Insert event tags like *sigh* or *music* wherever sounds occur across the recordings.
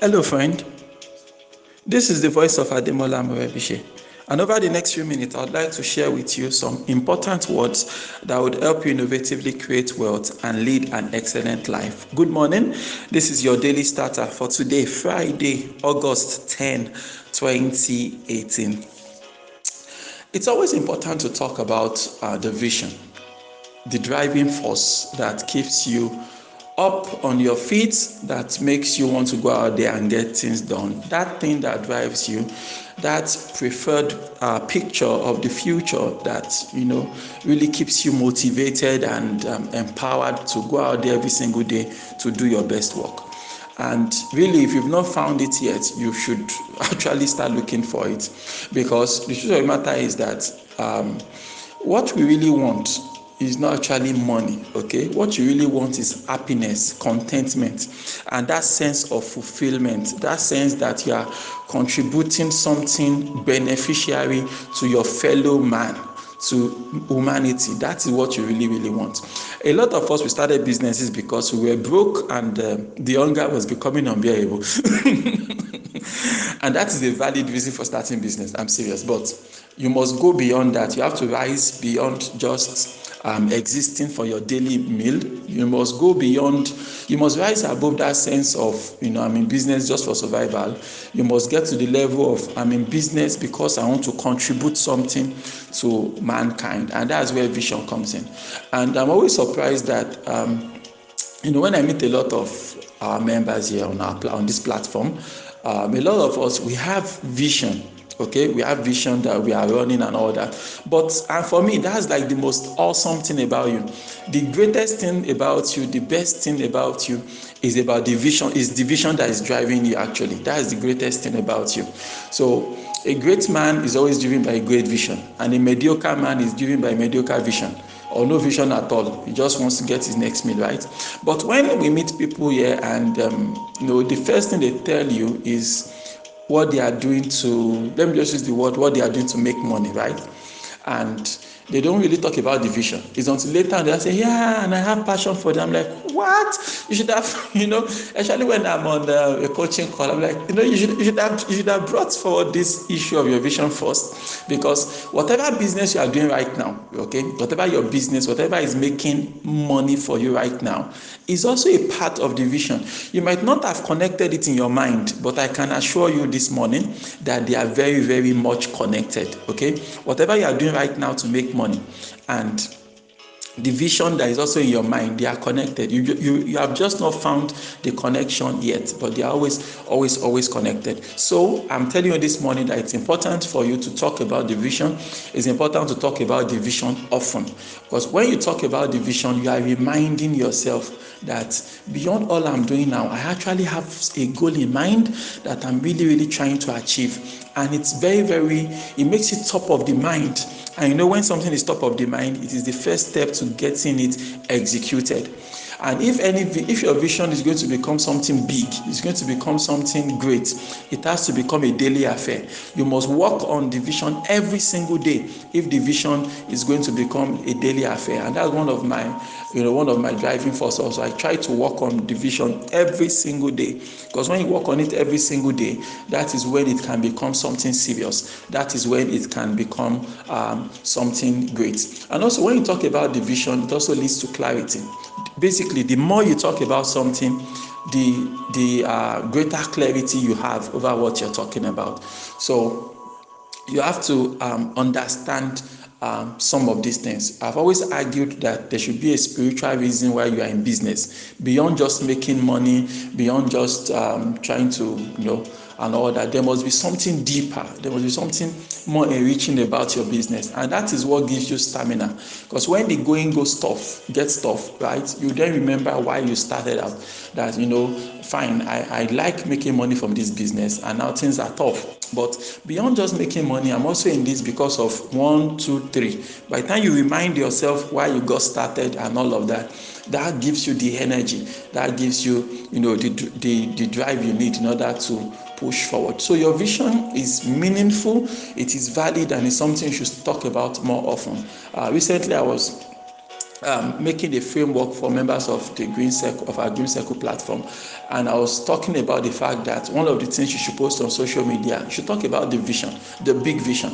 Hello, friend. This is the voice of Ademola Morebise. And over the next few minutes, I'd like to share with you some important words that would help you innovatively create wealth and lead an excellent life. Good morning. This is your daily starter for today, Friday, August 10, 2018. It's always important to talk about uh, the vision, the driving force that keeps you up on your feet that makes you want to go out there and get things done. That thing that drives you, that preferred uh, picture of the future that you know really keeps you motivated and um, empowered to go out there every single day to do your best work. And really, if you've not found it yet, you should *laughs* actually start looking for it because the truth of the matter is that um, what we really want is not actually money okay? What you really want is happiness contentment and that sense of fulfillment that sense that you are contributing something beneficiary to your fellow man to humanity. That is what you really really want. A lot of us we started businesses because we were broke and uh, the hunger was becoming unbearable. *laughs* And that is a valid reason for starting business. I'm serious. But you must go beyond that. You have to rise beyond just um, existing for your daily meal. You must go beyond, you must rise above that sense of, you know, I'm in business just for survival. You must get to the level of, I'm in business because I want to contribute something to mankind. And that's where vision comes in. And I'm always surprised that, um, you know, when I meet a lot of our members here on, our, on this platform, um, a lot of us, we have vision okay? We have vision that we are running and all that. But and for me that's like the most awesome thing about you. The greatest thing about you the best thing about you is about the vision is the vision that is driving you actually. That is the greatest thing about you. So a great man is always driven by a great vision and a mediocre man is driven by mediocre vision or no vision at all. He just wants to get his next meal right? But when we meet people here and um, you know the first thing they tell you is what they are doing to let me just use the word what they are doing to make money right? And they don't really talk about the vision it's until later they say yeah and i have passion for them. I'm like what? You should have *laughs* you know especially when i'm on the, a coaching call i'm like you know you should, you should have you should have brought forward this issue of your vision first because whatever business you are doing right now okay whatever your business whatever is making money for you right now is also a part of the vision. You might not have connected it in your mind but i can assure you this morning that they are very very much connected okay? Whatever you are doing right now to make money. And the vision that is also in your mind they are connected. You, you you have just not found the connection yet but they are always always always connected. So i'm telling you this morning that it's important for you to talk about the vision. It's important to talk about the vision often. Because when you talk about the vision you are reminding yourself that beyond all i'm doing now i actually have a goal in mind that i'm really really trying to achieve. And it's very very it makes it top of the mind and you know when something is top of the mind it is the first step to getting it executed and if any if your vision is going to become something big it's going to become something great it has to become a daily affair. You must work on the vision every single day if the vision is going to become a daily affair. And that's one of my you know one of my driving force also i try to work on the vision every single day. Because when you work on it every single day that is when it can become something serious. That is when it can become um, something great. And also when you talk about the vision it also leads to clarity basically the more you talk about something the the uh, greater clarity you have over what you're talking about so you have to um, understand um, some of these things. I've always argued that there should be a spiritual reason why you are in business beyond just making money, beyond just um, trying to, you know, and all that. There must be something deeper. There must be something more enriching about your business, and that is what gives you stamina. Because when the going goes tough, gets tough, right? You then remember why you started out. That you know, fine, I, I like making money from this business, and now things are tough. But beyond just making money, I'm also in this because of one, two, three. By the time you remind yourself why you got started and all of that, that gives you the energy, that gives you, you know, the the, the drive you need in order to push forward. So your vision is meaningful, it is valid, and it's something you should talk about more often. Uh, recently, I was um, making a framework for members of the Green Circle of our Green Circle platform, and I was talking about the fact that one of the things you should post on social media, you should talk about the vision, the big vision.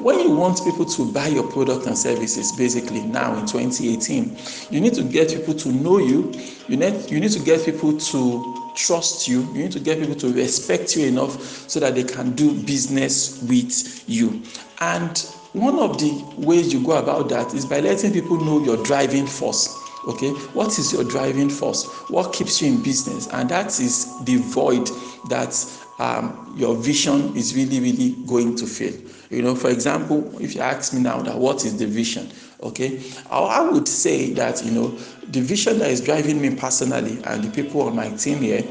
When you want people to buy your product and services, basically now in 2018, you need to get people to know you. You need you need to get people to trust you. You need to get people to respect you enough so that they can do business with you. And one of the ways you go about that is by letting people know your driving force okay what is your driving force what keeps you in business and that is the void that um, your vision is really really going to fill you know for example if you ask me now that what is the vision okay i would say that you know the vision that is driving me personally and the people on my team here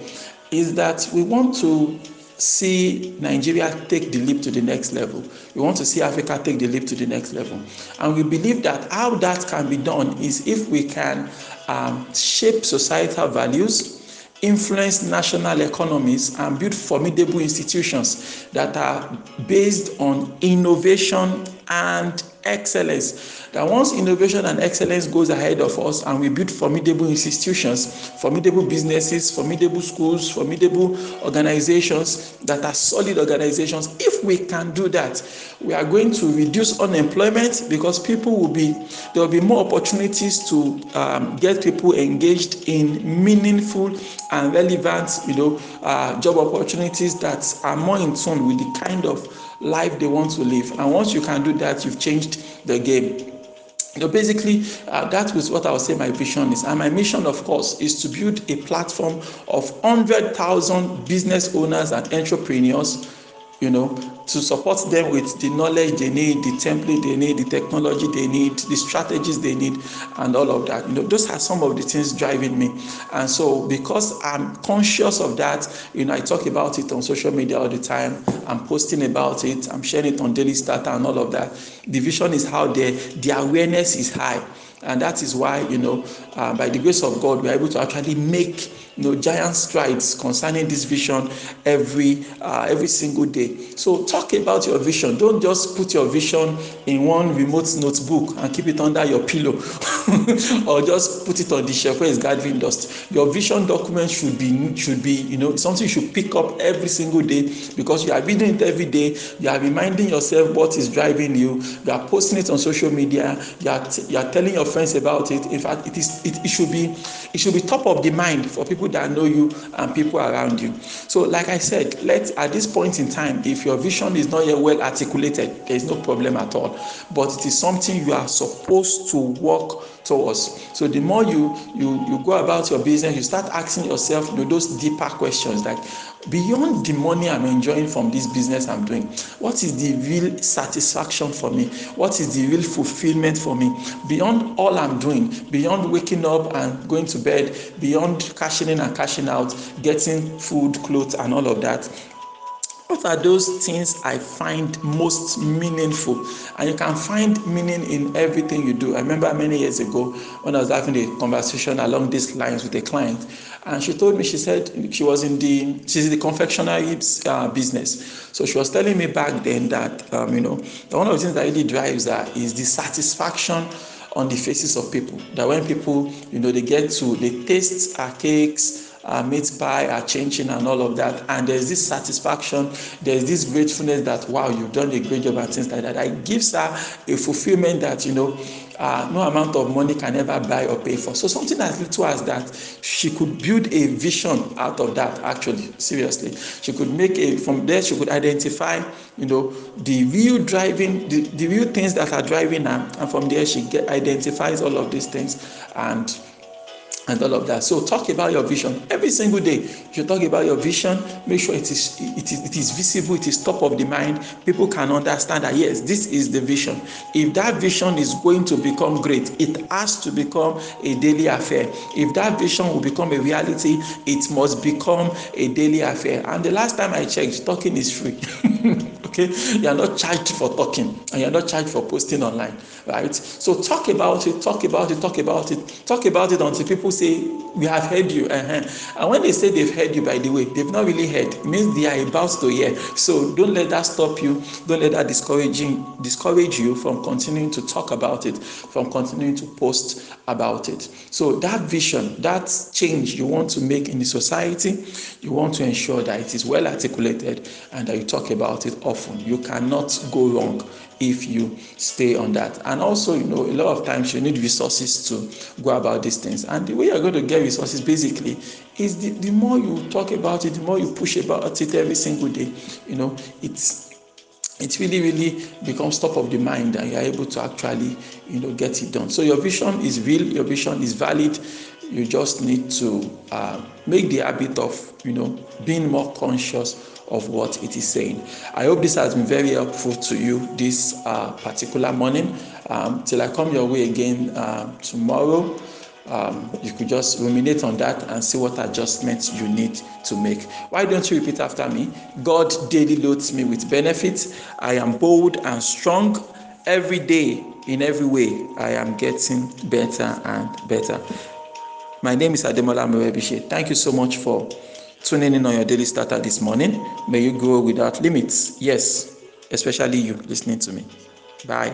is that we want to see Nigeria take the leap to the next level. We want to see Africa take the leap to the next level. And we believe that how that can be done is if we can um, shape societal values, influence national economies, and build formidable institutions that are based on innovation and excellence. That once innovation and excellence goes ahead of us and we build formidable institutions, formidable businesses, formidable schools, formidable organizations that are solid organizations, if we can do that, we are going to reduce unemployment because people will be, there will be more opportunities to um, get people engaged in meaningful and relevant, you know, uh, job opportunities that are more in tune with the kind of life they want to live. And once you can do that, you've changed the game. Know, basically, uh, that was what I would say my vision is. And my mission, of course, is to build a platform of 100,000 business owners and entrepreneurs you know, to support them with the knowledge they need, the template they need, the technology they need, the strategies they need, and all of that. You know, those are some of the things driving me. And so, because I'm conscious of that, you know, I talk about it on social media all the time. I'm posting about it. I'm sharing it on Daily Starter and all of that. The vision is how the the awareness is high and that is why you know uh, by the grace of god we are able to actually make you know giant strides concerning this vision every uh, every single day. So talk about your vision. Don't just put your vision in one remote notebook and keep it under your pillow *laughs* or just put it on the shelf where it's gathering dust. Your vision document should be should be you know something you should pick up every single day because you are reading it every day. You are reminding yourself what is driving you. You are posting it on social media. You are you are telling your friends about it. In fact it is it, it should be it should be top of the mind for people that know you and people around you. So like i said let at this point in time if your vision is not yet well articulated there is no problem at all. But it is something you are supposed to work towards so the more you you you go about your business you start asking yourself you know, those deeper questions like beyond the money i'm enjoying from this business i'm doing what is the real satisfaction for me? What is the real fulfillment for me? Beyond all i'm doing beyond waking up and going to bed beyond cashing in and cashing out getting food clothes and all of that what are those things I find most meaningful? And you can find meaning in everything you do. I remember many years ago when I was having a conversation along these lines with a client, and she told me she said she was in the she's in the confectionery uh, business. So she was telling me back then that um, you know one of the things that really drives her is the satisfaction on the faces of people. That when people you know they get to they taste our cakes uh, meat pie, uh, chin-chin and all of that. And there's this satisfaction, there's this gratefulness that, wow, you've done a great job and things like that. It gives her a fulfillment that, you know, uh, no amount of money can ever buy or pay for. So something as little as that, she could build a vision out of that. Actually, seriously, she could make a from there. She could identify, you know, the real driving, the, the real things that are driving her, and from there she get, identifies all of these things and and all of that. So talk about your vision every single day. You talk about your vision. Make sure it is it is it is visible. It is top of the mind. People can understand that yes, this is the vision. If that vision is going to become great, it has to become a daily affair. If that vision will become a reality, it must become a daily affair. And the last time I checked, talking is free. *laughs* okay, you are not charged for talking, and you are not charged for posting online, right? So talk about it. Talk about it. Talk about it. Talk about it until people say we have heard you uh-huh. and when they say they've heard you by the way they've not really heard it means they are about to hear. So don't let that stop you. Don't let that discouraging discourage you from continuing to talk about it from continuing to post about it. So that vision that change you want to make in the society you want to ensure that it is well articulated and that you talk about it often. You cannot go wrong if you stay on that. And also, you know, a lot of times you need resources to go about these things. And the way you're going to get resources basically is the, the more you talk about it, the more you push about it every single day, you know, it's it really really becomes top of the mind and you're able to actually you know get it done so your vision is real your vision is valid you just need to uh, make the habit of you know being more conscious of what it is saying. I hope this has been very helpful to you this uh, particular morning. Um, till I come your way again uh, tomorrow, um, you could just ruminate on that and see what adjustments you need to make. Why don't you repeat after me? God daily loads me with benefits. I am bold and strong. Every day, in every way, I am getting better and better. My name is Ademola Morebise. Thank you so much for tuning in on your daily starter this morning. May you grow without limits. Yes, especially you listening to me. Bye.